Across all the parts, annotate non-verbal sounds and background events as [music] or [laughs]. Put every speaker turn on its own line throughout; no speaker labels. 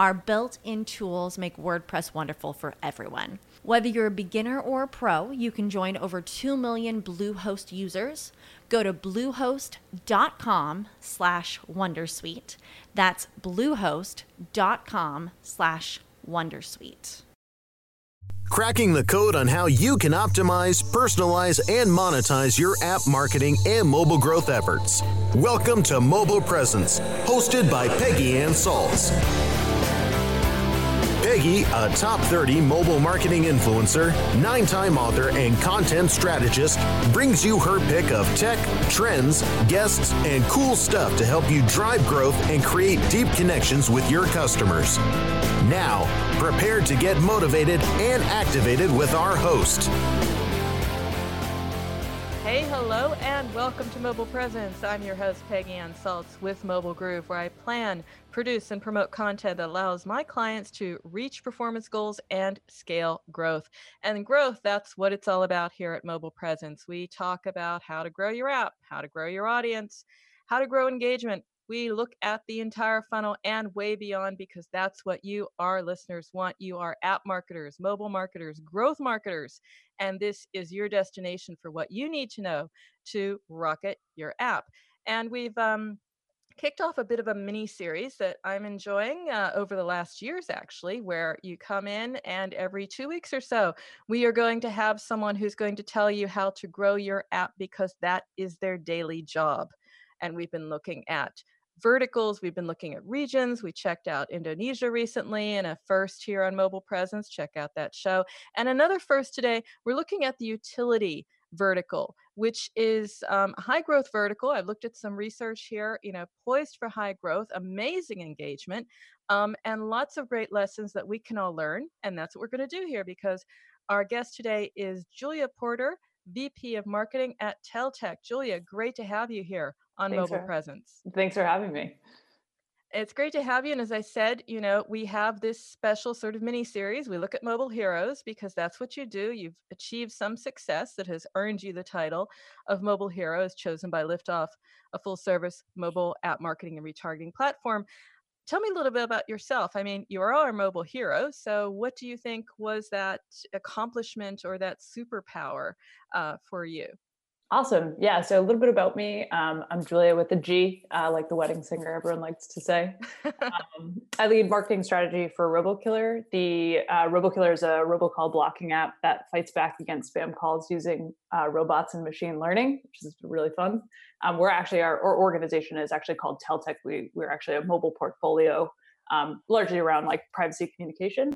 Our built in tools make WordPress wonderful for everyone. Whether you're a beginner or a pro, you can join over 2 million Bluehost users. Go to bluehost.com slash wondersuite. That's bluehost.com slash wondersuite.
Cracking the code on how you can optimize, personalize, and monetize your app marketing and mobile growth efforts. Welcome to Mobile Presence, hosted by Peggy Ann Salz. Peggy, a top 30 mobile marketing influencer, nine time author, and content strategist, brings you her pick of tech, trends, guests, and cool stuff to help you drive growth and create deep connections with your customers. Now, prepare to get motivated and activated with our host.
Hey, hello, and welcome to Mobile Presence. I'm your host, Peggy Ann Salz with Mobile Groove, where I plan, produce, and promote content that allows my clients to reach performance goals and scale growth. And growth, that's what it's all about here at Mobile Presence. We talk about how to grow your app, how to grow your audience, how to grow engagement, we look at the entire funnel and way beyond because that's what you, our listeners, want. You are app marketers, mobile marketers, growth marketers, and this is your destination for what you need to know to rocket your app. And we've um, kicked off a bit of a mini series that I'm enjoying uh, over the last years, actually, where you come in and every two weeks or so, we are going to have someone who's going to tell you how to grow your app because that is their daily job. And we've been looking at verticals. We've been looking at regions. We checked out Indonesia recently and a first here on mobile presence. Check out that show. And another first today, we're looking at the utility vertical, which is um, a high growth vertical. I've looked at some research here, you know, poised for high growth, amazing engagement, um, and lots of great lessons that we can all learn. And that's what we're going to do here because our guest today is Julia Porter. VP of Marketing at Teltech. Julia, great to have you here on
Thanks
Mobile
for,
Presence.
Thanks for having me.
It's great to have you. And as I said, you know, we have this special sort of mini series. We look at mobile heroes because that's what you do. You've achieved some success that has earned you the title of mobile hero as chosen by Liftoff, a full service mobile app marketing and retargeting platform. Tell me a little bit about yourself. I mean, you are our mobile hero. So, what do you think was that accomplishment or that superpower uh, for you?
Awesome. Yeah. So a little bit about me. Um, I'm Julia with a G, uh, like the wedding singer everyone likes to say. [laughs] um, I lead marketing strategy for RoboKiller. The uh, RoboKiller is a robocall blocking app that fights back against spam calls using uh, robots and machine learning, which is really fun. Um, we're actually our, our, organization is actually called Teltech. We we're actually a mobile portfolio, um, largely around like privacy communication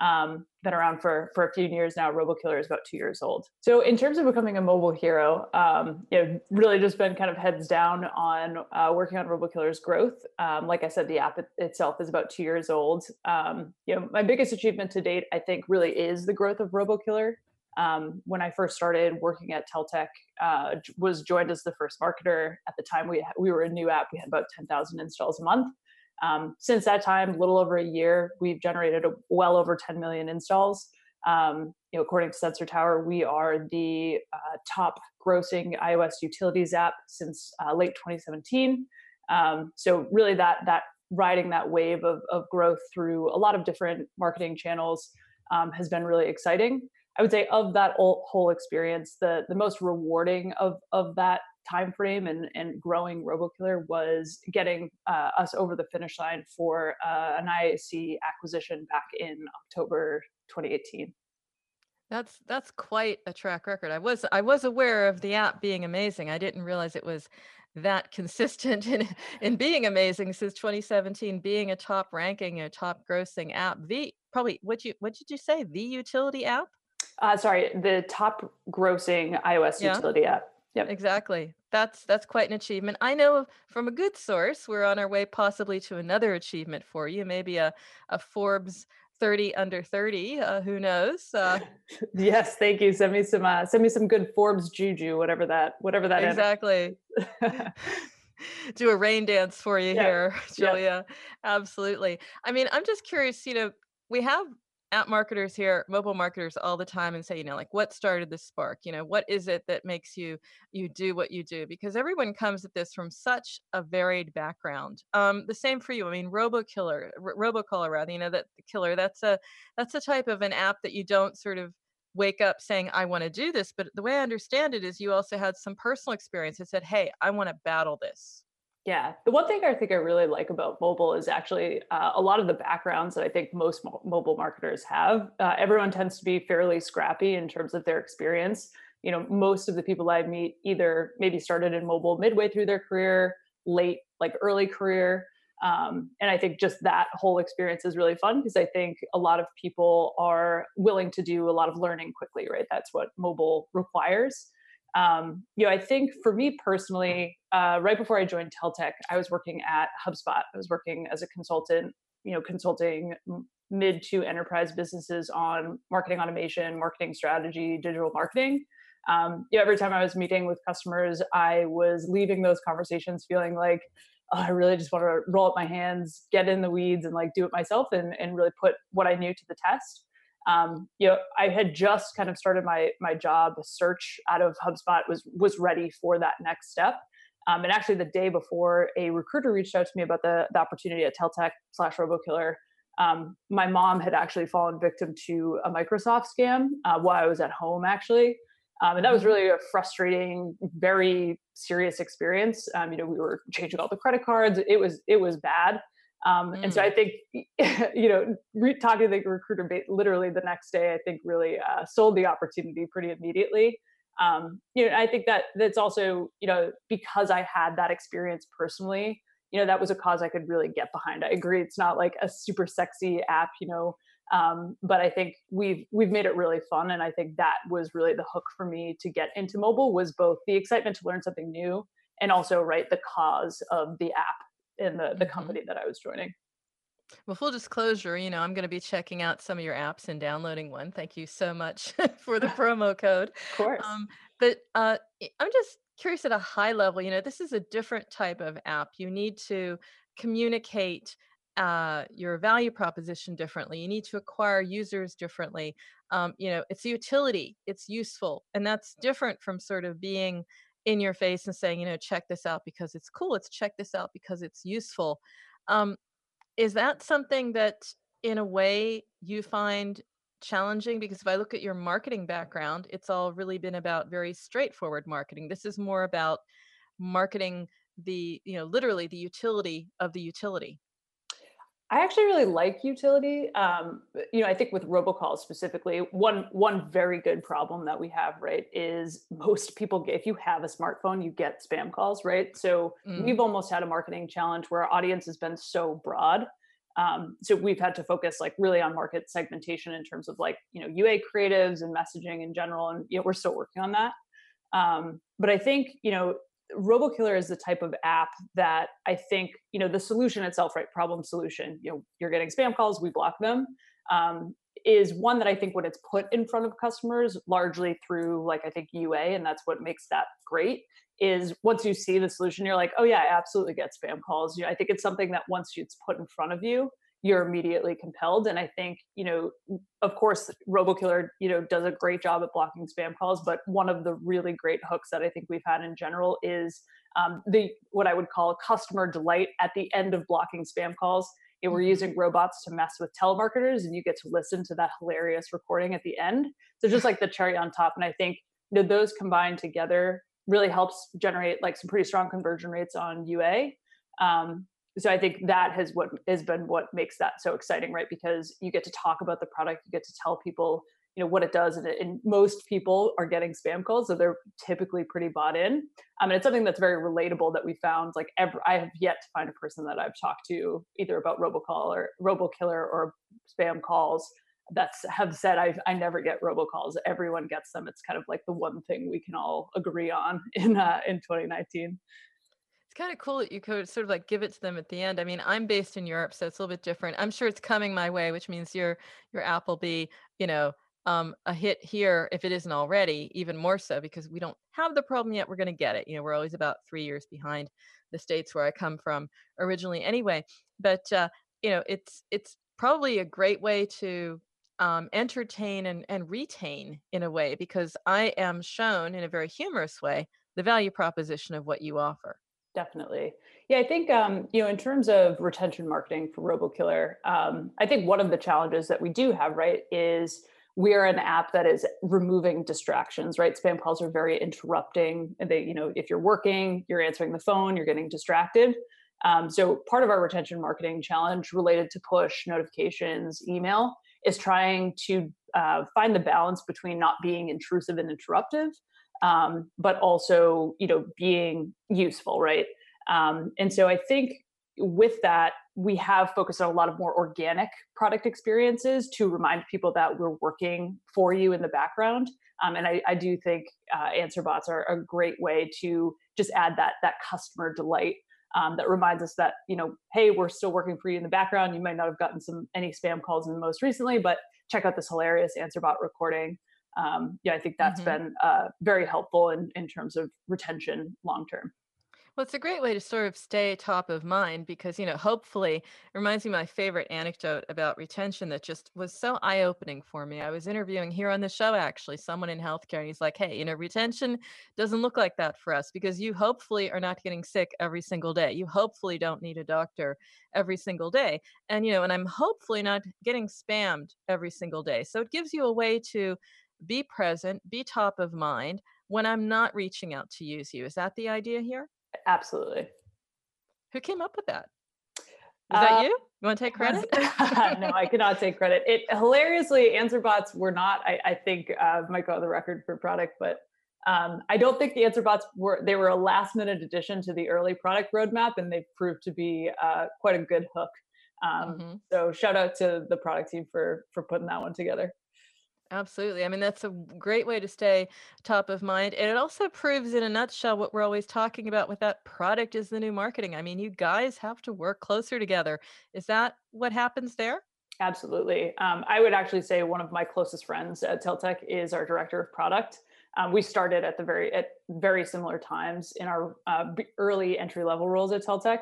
um, been around for for a few years now. RoboKiller is about two years old. So in terms of becoming a mobile hero, um, you know, really just been kind of heads down on uh, working on RoboKiller's growth. Um, like I said, the app it, itself is about two years old. Um, you know, my biggest achievement to date, I think, really is the growth of RoboKiller. Um, when I first started working at Teltech, uh, was joined as the first marketer. At the time, we we were a new app. We had about ten thousand installs a month. Um, since that time, a little over a year, we've generated a, well over 10 million installs. Um, you know, according to Sensor Tower, we are the uh, top grossing iOS utilities app since uh, late 2017. Um, so really, that that riding that wave of of growth through a lot of different marketing channels um, has been really exciting. I would say of that whole experience, the the most rewarding of of that time frame and and growing RoboKiller was getting uh, us over the finish line for uh, an IAC acquisition back in October 2018.
That's that's quite a track record. I was I was aware of the app being amazing. I didn't realize it was that consistent [laughs] in in being amazing since 2017, being a top ranking, a top grossing app. The probably what you what did you say? The utility app?
Uh, sorry, the top grossing iOS yeah. utility app.
Yep. Exactly. That's that's quite an achievement. I know from a good source we're on our way possibly to another achievement for you, maybe a, a Forbes 30 under 30 uh, who knows uh, [laughs]
yes thank you send me some uh, send me some good forbes juju whatever that whatever that
exactly [laughs] [laughs] do a rain dance for you yeah. here julia yeah. absolutely i mean i'm just curious you know we have app marketers here mobile marketers all the time and say you know like what started the spark? You know what is it that makes you you do what you do? Because everyone comes at this from such a varied background. Um the same for you i mean robokiller R- robocaller rather you know that killer that's a that's a type of an app that you don't sort of wake up saying i want to do this but the way i understand it is you also had some personal experience that said hey i want to battle this
yeah, the one thing I think I really like about mobile is actually uh, a lot of the backgrounds that I think most mo- mobile marketers have. Uh, everyone tends to be fairly scrappy in terms of their experience. You know, most of the people I meet either maybe started in mobile midway through their career, late, like early career. Um, and I think just that whole experience is really fun because I think a lot of people are willing to do a lot of learning quickly, right? That's what mobile requires um, you know, I think for me personally, uh, right before I joined Teltech, I was working at HubSpot. I was working as a consultant, you know, consulting mid to enterprise businesses on marketing automation, marketing strategy, digital marketing. Um, you know, every time I was meeting with customers, I was leaving those conversations feeling like, oh, I really just want to roll up my hands, get in the weeds, and like do it myself, and and really put what I knew to the test um, you know, I had just kind of started my my job search out of HubSpot was was ready for that next step. Um, and actually, the day before, a recruiter reached out to me about the the opportunity at Teltech slash RoboKiller. Um, my mom had actually fallen victim to a Microsoft scam uh, while I was at home, actually. Um, and that was mm-hmm. really a frustrating, very serious experience. Um, you know, we were changing all the credit cards. It was it was bad. Um, mm. And so I mm. think, [laughs] you know, re- talking to the recruiter literally the next day, I think really uh, sold the opportunity pretty immediately. Um, you know, I think that that's also, you know, because I had that experience personally, you know, that was a cause I could really get behind. I agree, it's not like a super sexy app, you know, um, but I think we've we've made it really fun, and I think that was really the hook for me to get into mobile was both the excitement to learn something new and also right the cause of the app in the, the mm-hmm. company that I was joining.
Well, full disclosure, you know, I'm going to be checking out some of your apps and downloading one. Thank you so much [laughs] for the [laughs] promo code.
Of course. Um,
but uh, I'm just curious at a high level, you know, this is a different type of app. You need to communicate uh, your value proposition differently. You need to acquire users differently. Um, you know, it's utility, it's useful, and that's different from sort of being in your face and saying, you know, check this out because it's cool. It's check this out because it's useful. Um, is that something that, in a way, you find challenging? Because if I look at your marketing background, it's all really been about very straightforward marketing. This is more about marketing the, you know, literally the utility of the utility.
I actually really like utility. Um, you know, I think with robocalls specifically, one one very good problem that we have, right, is most people get if you have a smartphone, you get spam calls, right? So mm. we've almost had a marketing challenge where our audience has been so broad. Um, so we've had to focus like really on market segmentation in terms of like you know UA creatives and messaging in general, and you know we're still working on that. Um, but I think you know RoboKiller is the type of app that I think, you know, the solution itself, right? Problem solution, you know, you're getting spam calls, we block them, um, is one that I think when it's put in front of customers, largely through like I think UA, and that's what makes that great, is once you see the solution, you're like, oh yeah, I absolutely get spam calls. You know, I think it's something that once it's put in front of you, you're immediately compelled. And I think, you know, of course, RoboKiller, you know, does a great job at blocking spam calls, but one of the really great hooks that I think we've had in general is um, the what I would call customer delight at the end of blocking spam calls. You know, we're mm-hmm. using robots to mess with telemarketers, and you get to listen to that hilarious recording at the end. So just like the cherry on top, and I think you know those combined together really helps generate like some pretty strong conversion rates on UA. Um, so I think that has what has been what makes that so exciting, right? Because you get to talk about the product, you get to tell people, you know, what it does, and, it, and most people are getting spam calls, so they're typically pretty bought in. Um, and it's something that's very relatable that we found. Like, every, I have yet to find a person that I've talked to either about robocall or robokiller or spam calls that's have said I I never get robocalls. Everyone gets them. It's kind of like the one thing we can all agree on [laughs] in uh, in 2019
it's kind of cool that you could sort of like give it to them at the end. I mean, I'm based in Europe, so it's a little bit different. I'm sure it's coming my way, which means your your app will be, you know, um, a hit here if it isn't already, even more so because we don't have the problem yet. We're going to get it. You know, we're always about three years behind the states where I come from originally, anyway. But uh, you know, it's it's probably a great way to um, entertain and, and retain in a way because I am shown in a very humorous way the value proposition of what you offer.
Definitely. Yeah, I think um, you know, in terms of retention marketing for RoboKiller, um, I think one of the challenges that we do have, right, is we're an app that is removing distractions, right? Spam calls are very interrupting. They, you know, if you're working, you're answering the phone, you're getting distracted. Um, so part of our retention marketing challenge related to push notifications, email, is trying to uh, find the balance between not being intrusive and interruptive um, but also you know being useful right? Um, and so i think with that we have focused on a lot of more organic product experiences to remind people that we're working for you in the background. Um, and I, I, do think uh, answer bots are a great way to just add that that customer delight um, that reminds us that you know hey we're still working for you in the background. You might not have gotten some any spam calls in the most recently but check out this hilarious answer bot recording um, yeah, I think that's mm-hmm. been uh, very helpful in, in terms of retention long term.
Well, it's a great way to sort of stay top of mind because, you know, hopefully it reminds me of my favorite anecdote about retention that just was so eye opening for me. I was interviewing here on the show, actually, someone in healthcare, and he's like, hey, you know, retention doesn't look like that for us because you hopefully are not getting sick every single day. You hopefully don't need a doctor every single day. And, you know, and I'm hopefully not getting spammed every single day. So it gives you a way to be present, be top of mind when I'm not reaching out to use you. Is that the idea here?
Absolutely.
Who came up with that? Is that uh, you? You want to take credit? [laughs]
no, I cannot take credit. It hilariously, answer bots were not. I, I think uh, might go on the record for product, but um, I don't think the answer bots were. They were a last minute addition to the early product roadmap, and they've proved to be uh, quite a good hook. Um, mm-hmm. So shout out to the product team for for putting that one together.
Absolutely. I mean, that's a great way to stay top of mind. And it also proves in a nutshell what we're always talking about with that product is the new marketing. I mean, you guys have to work closer together. Is that what happens there?
Absolutely. Um, I would actually say one of my closest friends at Teltech is our director of product. Um, we started at the very at very similar times in our uh, early entry level roles at Teltech.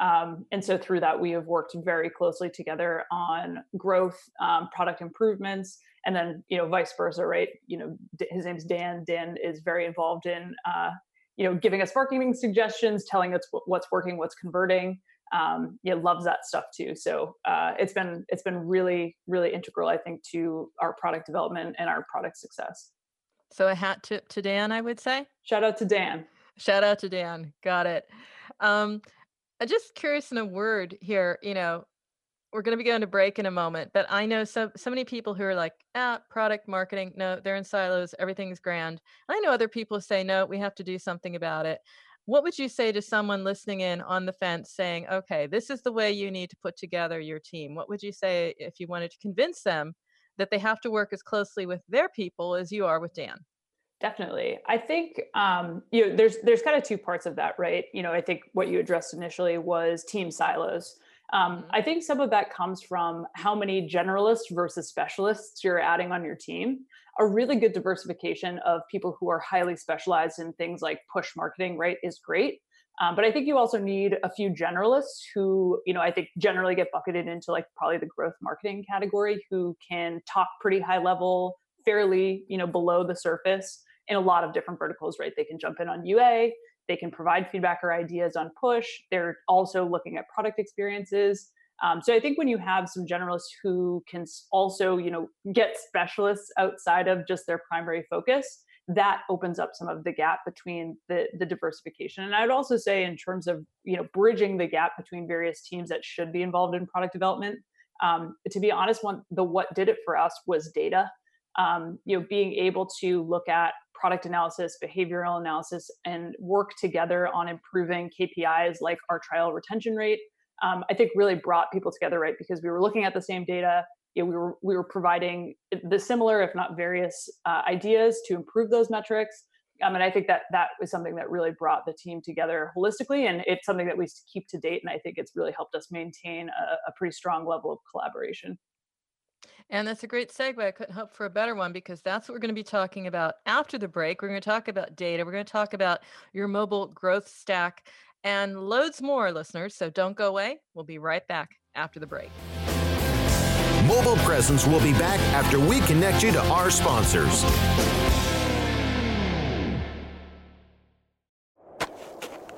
Um, and so through that, we have worked very closely together on growth, um, product improvements, and then you know vice versa, right? You know, his name's Dan. Dan is very involved in uh, you know giving us marketing suggestions, telling us what's working, what's converting. Um, yeah, loves that stuff too. So uh, it's been it's been really really integral, I think, to our product development and our product success.
So a hat tip to Dan, I would say.
Shout out to Dan.
Shout out to Dan. Got it. Um, I'm just curious in a word here, you know, we're going to be going to break in a moment, but I know so so many people who are like, ah, product marketing, no, they're in silos, everything's grand. I know other people say, no, we have to do something about it. What would you say to someone listening in on the fence saying, okay, this is the way you need to put together your team? What would you say if you wanted to convince them that they have to work as closely with their people as you are with Dan?
Definitely. I think um, you know there's there's kind of two parts of that, right? You know, I think what you addressed initially was team silos. Um, mm-hmm. I think some of that comes from how many generalists versus specialists you're adding on your team. A really good diversification of people who are highly specialized in things like push marketing, right, is great. Um, but I think you also need a few generalists who, you know, I think generally get bucketed into like probably the growth marketing category who can talk pretty high level, fairly, you know, below the surface in a lot of different verticals, right? They can jump in on UA, they can provide feedback or ideas on push. They're also looking at product experiences. Um, so I think when you have some generalists who can also, you know, get specialists outside of just their primary focus, that opens up some of the gap between the the diversification and i'd also say in terms of you know bridging the gap between various teams that should be involved in product development um, to be honest one the what did it for us was data um, you know being able to look at product analysis behavioral analysis and work together on improving kpis like our trial retention rate um, i think really brought people together right because we were looking at the same data you know, we were we were providing the similar, if not various, uh, ideas to improve those metrics. Um, and I think that that was something that really brought the team together holistically, and it's something that we keep to date. And I think it's really helped us maintain a, a pretty strong level of collaboration.
And that's a great segue. I couldn't hope for a better one because that's what we're going to be talking about after the break. We're going to talk about data. We're going to talk about your mobile growth stack and loads more, listeners. So don't go away. We'll be right back after the break.
Mobile Presence will be back after we connect you to our sponsors.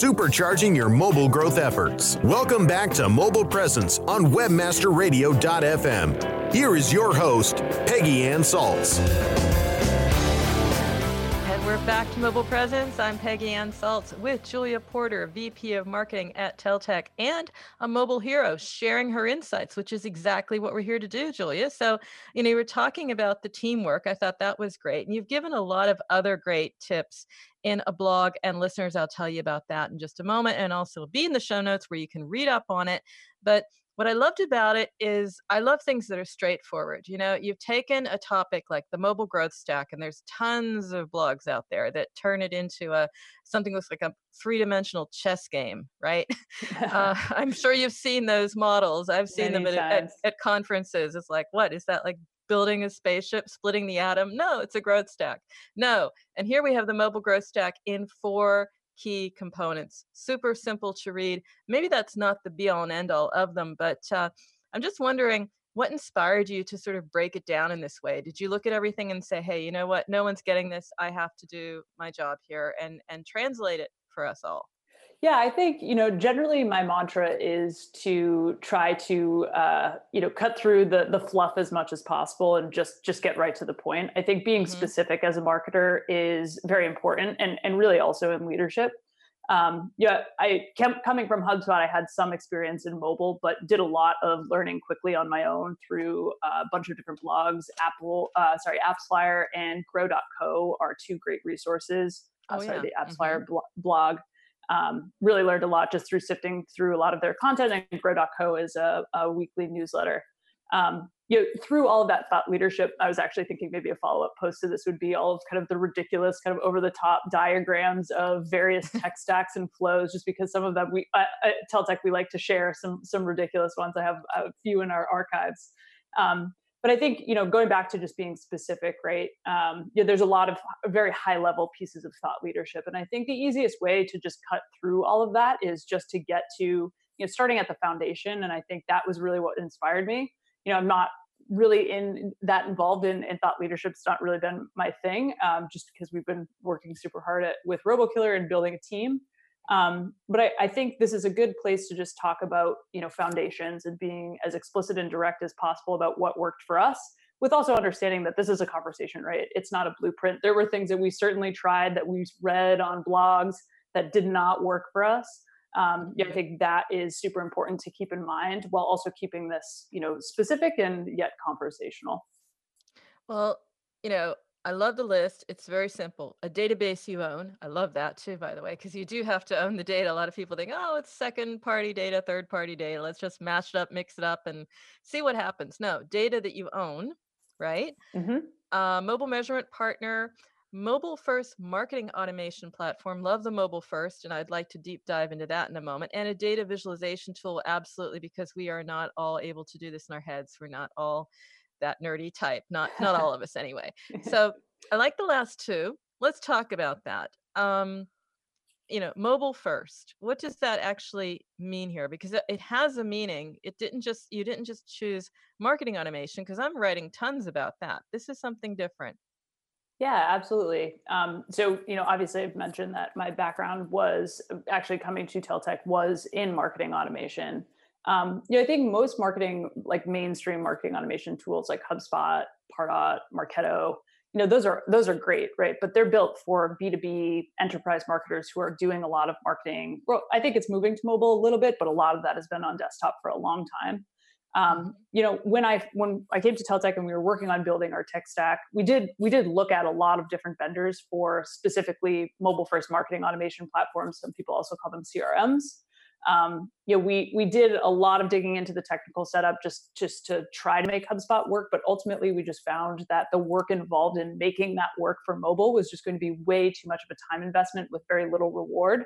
Supercharging your mobile growth efforts. Welcome back to Mobile Presence on WebmasterRadio.fm. Here is your host, Peggy Ann Salz.
We're back to Mobile Presence. I'm Peggy Ann Salz with Julia Porter, VP of Marketing at Teltech, and a mobile hero sharing her insights, which is exactly what we're here to do, Julia. So, you know, you were talking about the teamwork. I thought that was great. And you've given a lot of other great tips in a blog, and listeners, I'll tell you about that in just a moment, and also be in the show notes where you can read up on it. But what I loved about it is I love things that are straightforward. You know, you've taken a topic like the mobile growth stack, and there's tons of blogs out there that turn it into a something looks like a three-dimensional chess game, right? [laughs] uh, [laughs] I'm sure you've seen those models. I've seen Many them at, at, at conferences. It's like, what is that like? building a spaceship, splitting the atom. No, it's a growth stack. No. And here we have the mobile growth stack in four key components. Super simple to read. Maybe that's not the be all and end all of them, but uh, I'm just wondering what inspired you to sort of break it down in this way? Did you look at everything and say, hey, you know what? No one's getting this. I have to do my job here and, and translate it for us all?
Yeah, I think you know generally my mantra is to try to uh, you know cut through the the fluff as much as possible and just just get right to the point. I think being mm-hmm. specific as a marketer is very important and and really also in leadership. um, yeah, I kept coming from HubSpot. I had some experience in mobile, but did a lot of learning quickly on my own through a bunch of different blogs. Apple, uh, sorry, AppsFlyer and Grow.co are two great resources. Uh, oh, sorry, yeah. the AppsFlyer mm-hmm. blog. Um, really learned a lot just through sifting through a lot of their content. And Grow.co is a, a weekly newsletter. Um, you know, through all of that thought leadership, I was actually thinking maybe a follow up post to this would be all of kind of the ridiculous, kind of over the top diagrams of various [laughs] tech stacks and flows, just because some of them we uh, at Teltech we like to share some some ridiculous ones. I have a few in our archives. Um, but I think you know, going back to just being specific, right? Um, yeah, there's a lot of very high level pieces of thought leadership, and I think the easiest way to just cut through all of that is just to get to you know starting at the foundation, and I think that was really what inspired me you know, I'm not really in that involved in, in thought leadership. It's not really been my thing, um, just because we've been working super hard at with RoboKiller and building a team. Um, but I, I, think this is a good place to just talk about you know foundations and being as explicit and direct as possible about what worked for us with also understanding that this is a conversation right? It's not a blueprint. There were things that we certainly tried that we read on blogs that did not work for us. Um, yeah, I think that is super important to keep in mind while also keeping this, you know, specific and yet conversational.
Well, you know, I love the list. It's very simple. A database you own. I love that too, by the way, because you do have to own the data. A lot of people think, oh, it's second party data, third party data. Let's just mash it up, mix it up, and see what happens. No, data that you own, right? Mm-hmm. Uh, mobile measurement partner mobile first marketing automation platform. Love the mobile first, and I'd like to deep dive into that in a moment. And a data visualization tool, absolutely, because we are not all able to do this in our heads. We're not all that nerdy type, not not all of us [laughs] anyway. So I like the last two. Let's talk about that. Um, you know, mobile first. What does that actually mean here? Because it has a meaning. It didn't just you didn't just choose marketing automation because I'm writing tons about that. This is something different.
Yeah, absolutely. Um, so, you know, obviously, I've mentioned that my background was uh, actually coming to Teltech was in marketing automation. Um, you know, I think most marketing, like mainstream marketing automation tools, like HubSpot, Pardot, Marketo, you know, those are those are great, right? But they're built for B two B enterprise marketers who are doing a lot of marketing. Well, I think it's moving to mobile a little bit, but a lot of that has been on desktop for a long time um, you know when i when i came to Teltech and we were working on building our tech stack we did we did look at a lot of different vendors for specifically mobile first marketing automation platforms some people also call them crms um, you know we we did a lot of digging into the technical setup just just to try to make hubspot work but ultimately we just found that the work involved in making that work for mobile was just going to be way too much of a time investment with very little reward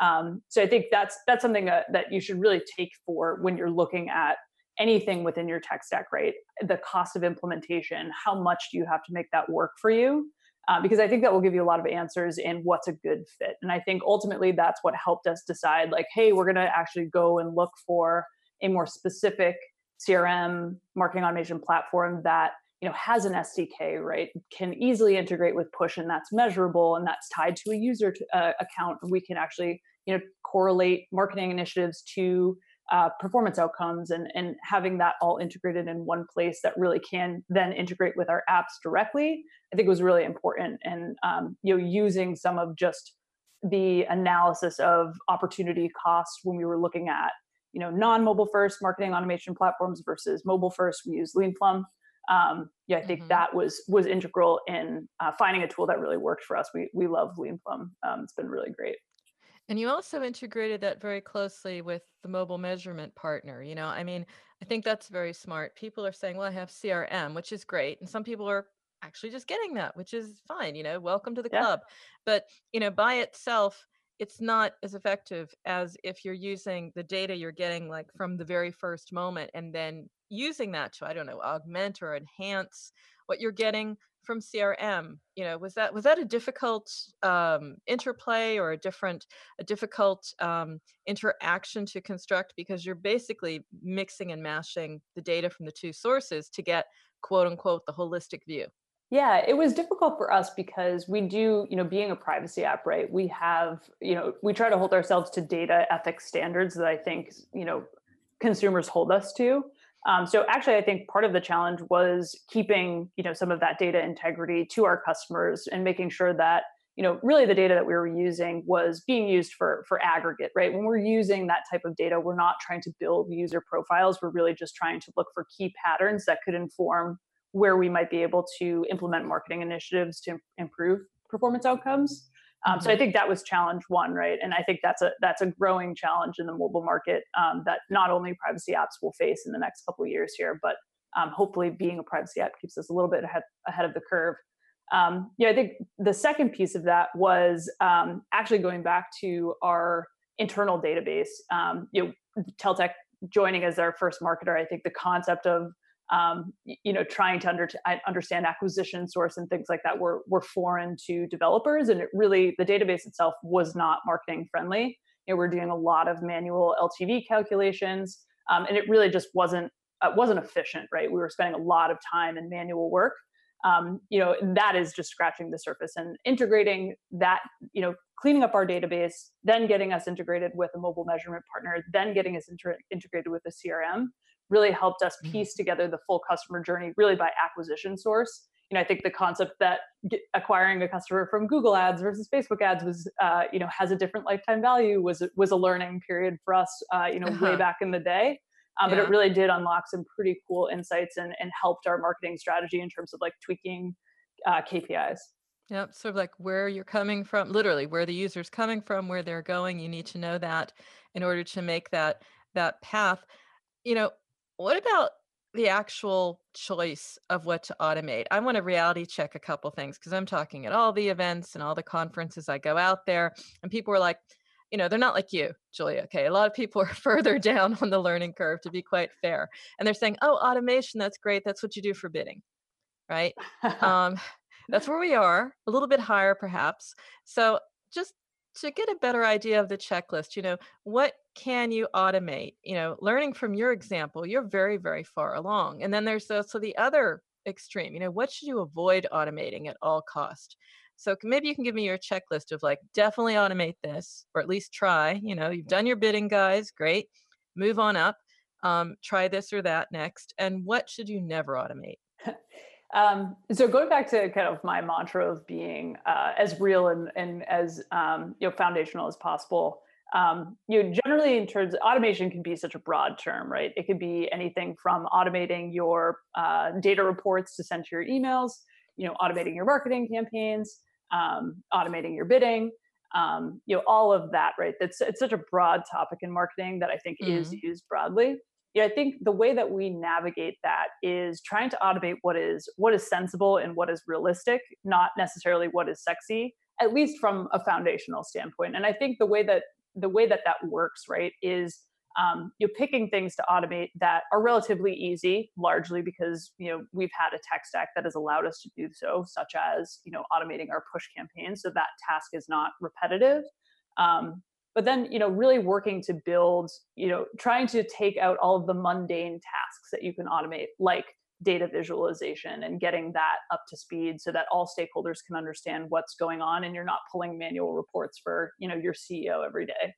um, so i think that's that's something that, that you should really take for when you're looking at anything within your tech stack, right? The cost of implementation, how much do you have to make that work for you? Uh, because I think that will give you a lot of answers in what's a good fit. And I think ultimately that's what helped us decide like, hey, we're going to actually go and look for a more specific CRM marketing automation platform that you know has an SDK, right? Can easily integrate with push and that's measurable and that's tied to a user to, uh, account. We can actually you know correlate marketing initiatives to uh, performance outcomes and, and having that all integrated in one place that really can then integrate with our apps directly i think was really important. And um, you know using some of just the analysis of opportunity cost when we were looking at you know non-mobile first marketing automation platforms versus mobile first we use leanplum um, yeah i think mm-hmm. that was was integral in uh, finding a tool that really worked for us. We we love leanplum um, it's been really great
and you also integrated that very closely with the mobile measurement partner. You know, I mean, I think that's very smart. People are saying, well, I have CRM, which is great. And some people are actually just getting that, which is fine. You know, welcome to the yeah. club. But, you know, by itself, it's not as effective as if you're using the data you're getting like from the very first moment and then using that to, I don't know, augment or enhance what you're getting from crm you know was that was that a difficult um, interplay or a different a difficult um, interaction to construct? Because you're basically mixing and mashing the data from the two sources to get quote unquote the holistic view.
Yeah it was difficult for us because we do you know being a privacy app right we have you know we try to hold ourselves to data ethics standards that i think you know consumers hold us to um, so actually, I think part of the challenge was keeping you know some of that data integrity to our customers and making sure that you know really the data that we were using was being used for for aggregate right? When we're using that type of data we're not trying to build user profiles. We're really just trying to look for key patterns that could inform where we might be able to implement marketing initiatives to improve performance outcomes um, so I mm-hmm. think that was challenge one, right? And I think that's a that's a growing challenge in the mobile market um, that not only privacy apps will face in the next couple of years here, but um, hopefully being a privacy app keeps us a little bit ahead ahead of the curve. Um, yeah, I think the second piece of that was um, actually going back to our internal database. Um, you know, Teltech joining as our first marketer, I think the concept of um, you know trying to under, understand acquisition source and things like that were were foreign to developers, and it really the database itself was not marketing friendly. You know, we're doing a lot of manual LTV calculations, um, and it really just wasn't uh, wasn't efficient. Right, we were spending a lot of time in manual work um, you know that is just scratching the surface and integrating that you know cleaning up our database then getting us integrated with a mobile measurement partner then getting us inter- integrated with a crm really helped us mm-hmm. piece together the full customer journey really by acquisition source you know i think the concept that acquiring a customer from google ads versus facebook ads was uh, you know has a different lifetime value was was a learning period for us uh, you know uh-huh. way back in the day um, yeah. but it really did unlock some pretty cool insights and, and helped our marketing strategy in terms of like tweaking uh, KPIs.
Yep, sort of like where you're coming from, literally where the user's coming from, where they're going. You need to know that in order to make that that path. You know, what about the actual choice of what to automate? I want to reality check a couple things because I'm talking at all the events and all the conferences I go out there, and people are like, you know, they're not like you, Julia. Okay. A lot of people [laughs] are further down on the learning curve, to be quite fair. And they're saying, oh, automation, that's great. That's what you do for bidding. Right. [laughs] um, that's where we are, a little bit higher perhaps. So just to get a better idea of the checklist, you know, what can you automate? You know, learning from your example, you're very, very far along. And then there's also the other extreme, you know, what should you avoid automating at all cost? So maybe you can give me your checklist of like, definitely automate this, or at least try. You know, you've done your bidding, guys. Great. Move on up. Um, try this or that next. And what should you never automate? [laughs]
Um, so going back to kind of my mantra of being uh, as real and, and as um, you know foundational as possible. Um, you know, generally in terms of automation can be such a broad term, right? It could be anything from automating your uh, data reports to send to your emails you know automating your marketing campaigns um, automating your bidding um, you know all of that right that's it's such a broad topic in marketing that i think mm-hmm. is used broadly yeah i think the way that we navigate that is trying to automate what is what is sensible and what is realistic not necessarily what is sexy at least from a foundational standpoint and i think the way that the way that that works right is um, you're picking things to automate that are relatively easy, largely because you know we've had a tech stack that has allowed us to do so, such as you know automating our push campaigns, so that task is not repetitive. Um, but then you know really working to build, you know, trying to take out all of the mundane tasks that you can automate, like data visualization and getting that up to speed so that all stakeholders can understand what's going on and you're not pulling manual reports for you know your ceo every day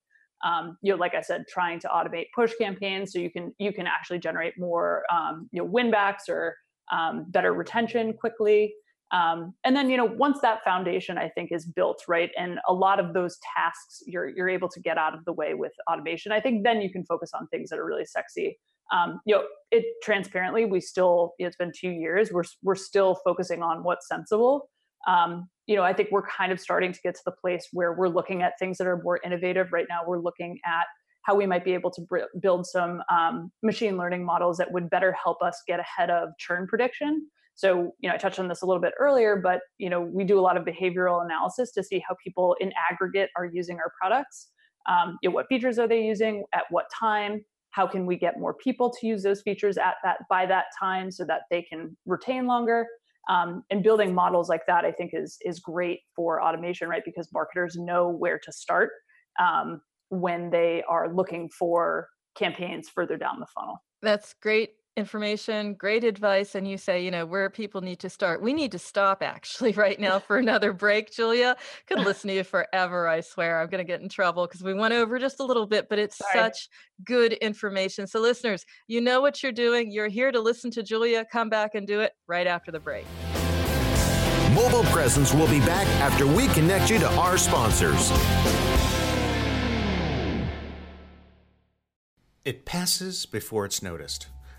um, you know, like I said, trying to automate push campaigns so you can you can actually generate more um, you know win backs or um, better retention quickly. Um, and then you know once that foundation I think is built right, and a lot of those tasks you're you're able to get out of the way with automation. I think then you can focus on things that are really sexy. Um, you know, it transparently we still it's been two years. We're we're still focusing on what's sensible um, you know, I think we're kind of starting to get to the place where we're looking at things that are more innovative. Right now, we're looking at how we might be able to build some um, machine learning models that would better help us get ahead of churn prediction. So, you know, I touched on this a little bit earlier, but you know, we do a lot of behavioral analysis to see how people in aggregate are using our products. Um, you know, what features are they using at what time? How can we get more people to use those features at that by that time so that they can retain longer? Um, and building models like that, I think, is is great for automation, right? Because marketers know where to start um, when they are looking for campaigns further down the funnel.
That's great information, great advice. And you say, you know, where people need to start. We need to stop actually [laughs] right now for another break, Julia. Could [laughs] listen to you forever, I swear. I'm going to get in trouble because we went over just a little bit, but it's Sorry. such good information. So, listeners, you know what you're doing. You're here to listen to Julia. Come back and do it right after the break.
Mobile Presence will be back after we connect you to our sponsors.
It passes before it's noticed.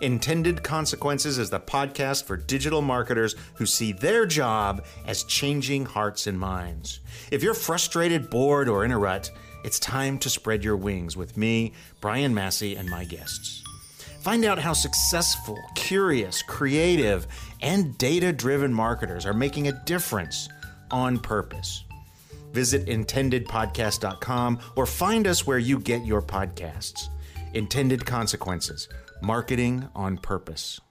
Intended Consequences is the podcast for digital marketers who see their job as changing hearts and minds. If you're frustrated, bored, or in a rut, it's time to spread your wings with me, Brian Massey, and my guests. Find out how successful, curious, creative, and data driven marketers are making a difference on purpose. Visit intendedpodcast.com or find us where you get your podcasts. Intended Consequences Marketing on Purpose.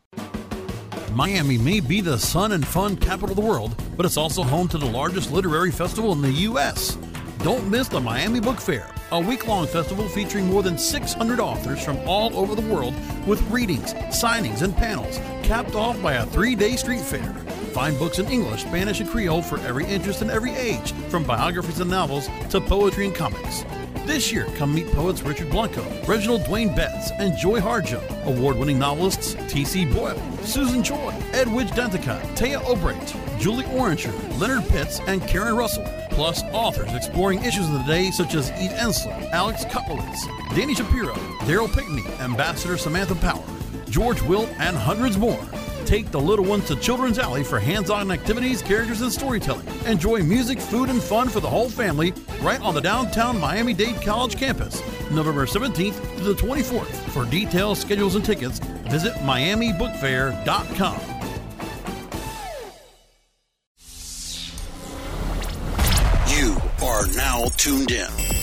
Miami may be the sun and fun capital of the world, but it's also home to the largest literary festival in the U.S. Don't miss the Miami Book Fair, a week long festival featuring more than 600 authors from all over the world with readings, signings, and panels, capped off by a three day street fair. Find books in English, Spanish, and Creole for every interest and every age, from biographies and novels to poetry and comics. This year, come meet poets Richard Blanco, Reginald Dwayne Betts, and Joy Harjo, award winning novelists T.C. Boyle, Susan Choi, Edwidge Danticat, Téa Obreht, Julie Orringer, Leonard Pitts, and Karen Russell, plus authors exploring issues of the day such as Eve Ensler, Alex Kotlowitz, Danny Shapiro, Darryl Pinckney, Ambassador Samantha Power, George Will, and hundreds more. Take the little ones to Children's Alley for hands on activities, characters, and storytelling. Enjoy music, food, and fun for the whole family right on the downtown Miami Dade College campus, November 17th to the 24th. For details, schedules, and tickets, visit MiamiBookFair.com.
You are now tuned in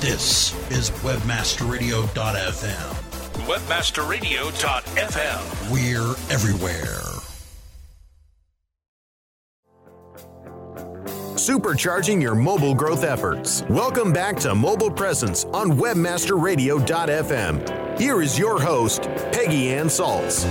This is WebmasterRadio.fm.
Webmasterradio.fm.
We're everywhere.
Supercharging your mobile growth efforts. Welcome back to Mobile Presence on WebmasterRadio.fm. Here is your host, Peggy Ann Salz.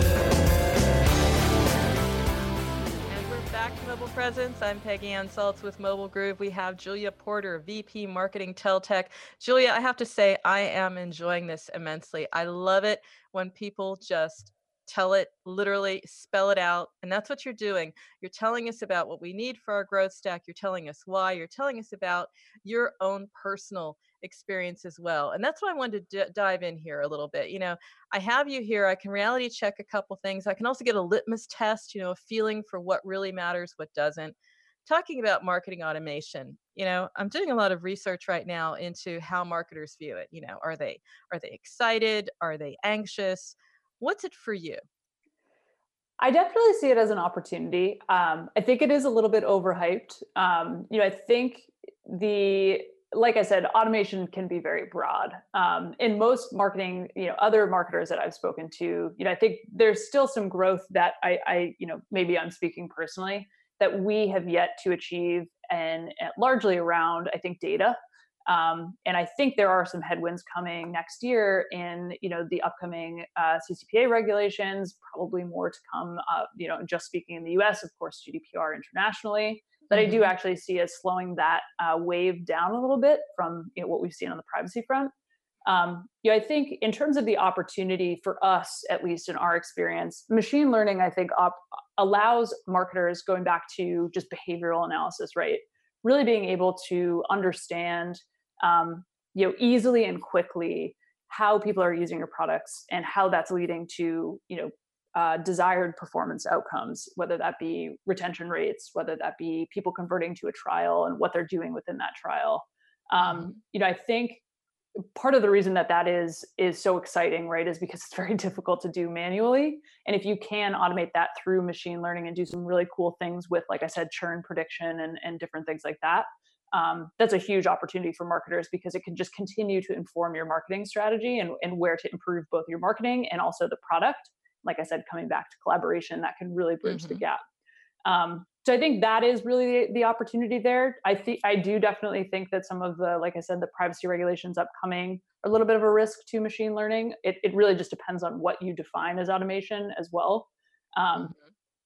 Presence. I'm Peggy Ann Salz with Mobile Groove. We have Julia Porter, VP Marketing Teltech. Julia, I have to say, I am enjoying this immensely. I love it when people just tell it literally spell it out and that's what you're doing you're telling us about what we need for our growth stack you're telling us why you're telling us about your own personal experience as well and that's what i wanted to d- dive in here a little bit you know i have you here i can reality check a couple things i can also get a litmus test you know a feeling for what really matters what doesn't talking about marketing automation you know i'm doing a lot of research right now into how marketers view it you know are they are they excited are they anxious What's it for you?
I definitely see it as an opportunity. Um, I think it is a little bit overhyped. Um, you know, I think the like I said, automation can be very broad. Um, in most marketing, you know, other marketers that I've spoken to, you know, I think there's still some growth that I, I you know, maybe I'm speaking personally that we have yet to achieve, and, and largely around, I think, data. Um, and I think there are some headwinds coming next year in you know the upcoming uh, CCPA regulations. Probably more to come. Uh, you know, just speaking in the U.S., of course, GDPR internationally. But. I do mm-hmm. actually see us slowing that uh, wave down a little bit from you know, what we've seen on the privacy front. Um, you know, I think in terms of the opportunity for us, at least in our experience, machine learning, I think, op- allows marketers going back to just behavioral analysis, right? Really being able to understand um, you know easily and quickly how people are using your products and how that's leading to you know uh, desired performance outcomes, whether that be retention rates, whether that be people converting to a trial and what they're doing within that trial. Um, mm-hmm. you know, I think part of the reason that that is is so exciting right is because it's [laughs] very difficult to do manually and if you can automate that through machine learning and do some really cool things with like i said churn prediction and, and different things like that um, that's a huge opportunity for marketers because it can just continue to inform your marketing strategy and, and where to improve both your marketing and also the product like i said coming back to collaboration that can really bridge mm-hmm. the gap um, so I think that is really the, the opportunity there. I think I do definitely think that some of the, like I said, the privacy regulations upcoming are a little bit of a risk to machine learning. It, it really just depends on what you define as automation as well. Um, mm-hmm.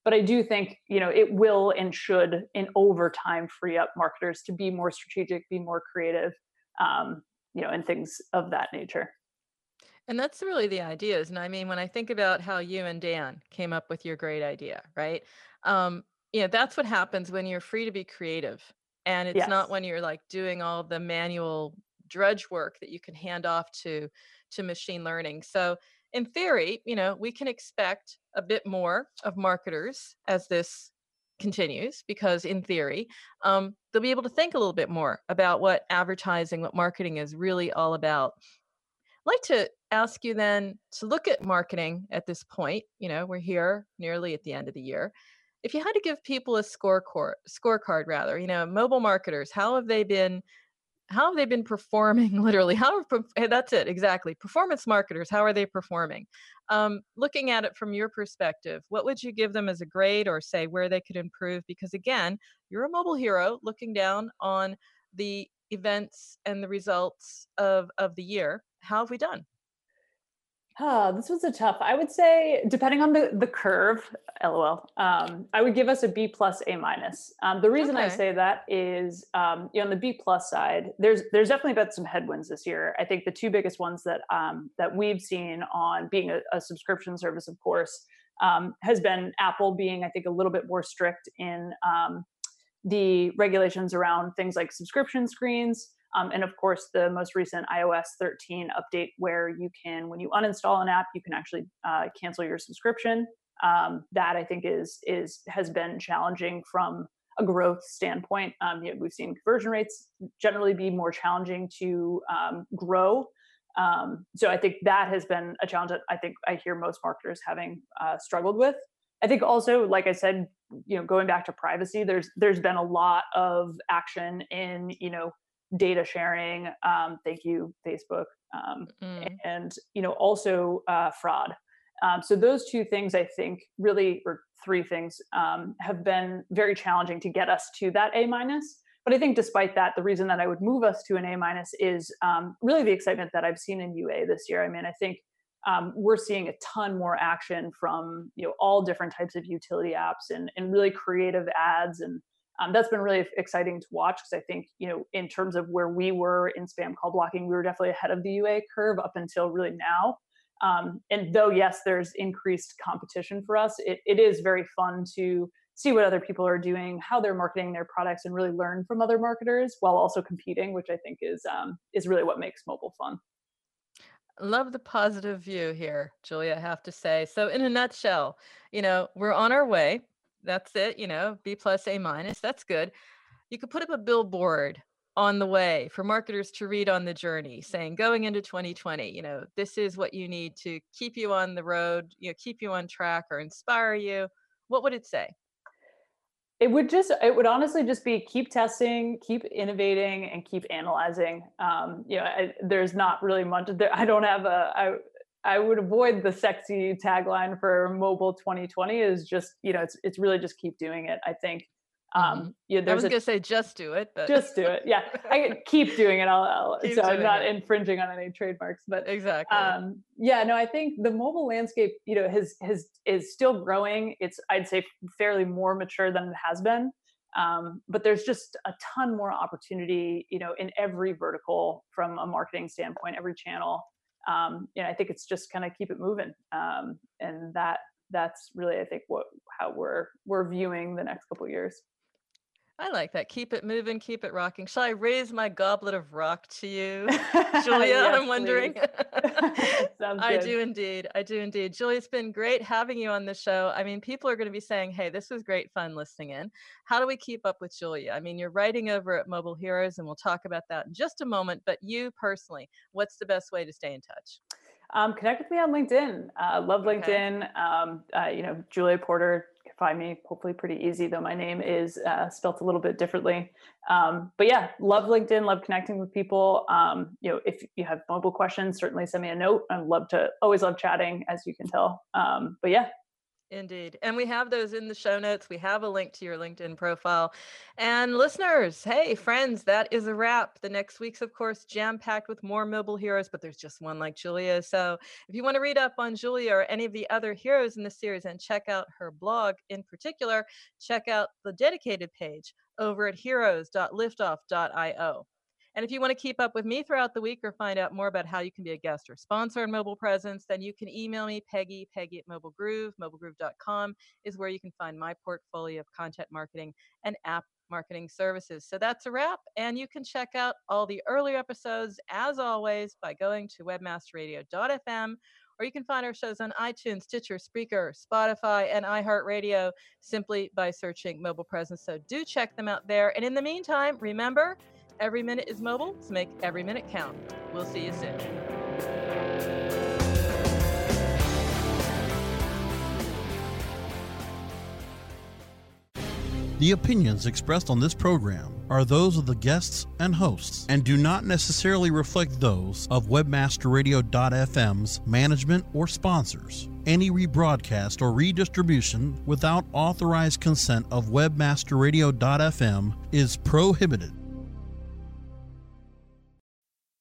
But I do think you know it will and should, in over time, free up marketers to be more strategic, be more creative, um, you know, and things of that nature.
And that's really the ideas. And I mean, when I think about how you and Dan came up with your great idea, right? Um, you know, that's what happens when you're free to be creative. And it's yes. not when you're like doing all the manual drudge work that you can hand off to to machine learning. So in theory, you know, we can expect a bit more of marketers as this continues because in theory um, they'll be able to think a little bit more about what advertising what marketing is really all about like to ask you then to look at marketing at this point you know we're here nearly at the end of the year. If you had to give people a scorecard scorecard rather you know mobile marketers how have they been how have they been performing [laughs] literally? How are, eh, that's it exactly performance marketers how are they performing? Um, looking at it from your perspective what would you give them as a grade or say where they could improve? Because again you're a mobile hero looking down on the events and the results of of the year how have we done
Oh, this was a tough. I would say, depending on the the curve, lol. Um, I would give us a B plus, A minus. Um, the reason okay. I say that is, um, you know, on the B plus side, there's there's definitely been some headwinds this year. I think the two biggest ones that um, that we've seen on being a, a subscription service, of course, um, has been Apple being, I think, a little bit more strict in um, the regulations around things like subscription screens. Um, and of course, the most recent iOS 13 update, where you can, when you uninstall an app, you can actually uh, cancel your subscription. Um, that I think is is has been challenging from a growth standpoint. Um, you know, we've seen conversion rates generally be more challenging to um, grow. Um, so I think that has been a challenge that I think I hear most marketers having uh, struggled with. I think also, like I said, you know, going back to privacy, there's there's been a lot of action in you know data sharing. Um, thank you, Facebook, um, mm. and you know also uh, fraud. Um, so those two things, I think, really, or three things, um, have been very challenging to get us to that A minus. But I think, despite that, the reason that I would move us to an A minus is um, really the excitement that I've seen in UA this year. I mean, I think um, we're seeing a ton more action from you know all different types of utility apps and and really creative ads and um, that's been really exciting to watch because I think, you know, in terms of where we were in spam call blocking, we were definitely ahead of the UA curve up until really now. Um, and though, yes, there's increased competition for us, it, it is very fun to see what other people are doing, how they're marketing their products, and really learn from other marketers while also competing, which I think is um, is really what makes mobile fun.
Love the positive view here, Julia. I have to say. So, in a nutshell, you know, we're on our way that's it, you know, B plus, A minus. That's good. You could put up a billboard on the way for marketers to read on the journey saying going into 2020 you know this is what you need to keep you on the road you know keep you on track or inspire you what would it say
it would just it would honestly just be keep testing keep innovating and keep analyzing um, you know I, there's not really much there i don't have a I, I would avoid the sexy tagline for mobile 2020 is just, you know, it's it's really just keep doing it. I think um
mm-hmm. yeah, I was a, gonna say just do it, but
just do it. Yeah. I [laughs] keep doing it. I'll, I'll so I'm not it. infringing on any trademarks, but
exactly.
Um yeah, no, I think the mobile landscape, you know, has has is still growing. It's I'd say fairly more mature than it has been. Um, but there's just a ton more opportunity, you know, in every vertical from a marketing standpoint, every channel um, you know, I think it's just kind of keep it moving. Um, and that that's really, I think, what how we're we're viewing the next couple years.
I like that. Keep it moving, keep it rocking. Shall I raise my goblet of rock to you, [laughs] Julia?
Yes,
I'm wondering. [laughs]
Sounds
I do indeed. I do indeed. Julia, it's been great having you on the show. I mean, people are going to be saying, hey, this was great fun listening in. How do we keep up with Julia? I mean, you're writing over at Mobile Heroes, and we'll talk about that in just a moment. But you personally, what's the best way to stay in touch?
Um, connect with me on LinkedIn. Uh, love
Okay.
LinkedIn. Um, uh, you know, Julia Porter find me hopefully pretty easy, though my name is uh, spelt a little bit differently. Um, but yeah, love LinkedIn. Love connecting with people. Um, you know, if you have mobile questions, certainly send me a note. I love to always love chatting, as you can tell. Um, but yeah,
Indeed. And we have those in the show notes. We have a link to your LinkedIn profile. And listeners, hey, friends, that is a wrap. The next week's, of course, jam packed with more mobile heroes, but there's just one like Julia. So if you want to read up on Julia or any of the other heroes in the series and check out her blog in particular, check out the dedicated page over at heroes.liftoff.io. And if you want to keep up with me throughout the week or find out more about how you can be a guest or sponsor in Mobile Presence, then you can email me, Peggy, Peggy at Mobile Groove. MobileGroove.com is where you can find my portfolio of content marketing and app marketing services. So that's a wrap. And you can check out all the earlier episodes, as always, by going to webmasterradio.fm or you can find our shows on iTunes, Stitcher, Spreaker, Spotify, and iHeartRadio simply by searching Mobile Presence. So do check them out there. And in the meantime, remember, every minute is mobile, so make every minute count. We'll see you soon.
The opinions expressed on this program are those of the guests and hosts and do not necessarily reflect those of webmasterradio.fm's management or sponsors. Any rebroadcast or redistribution without authorized consent of webmasterradio.fm is prohibited.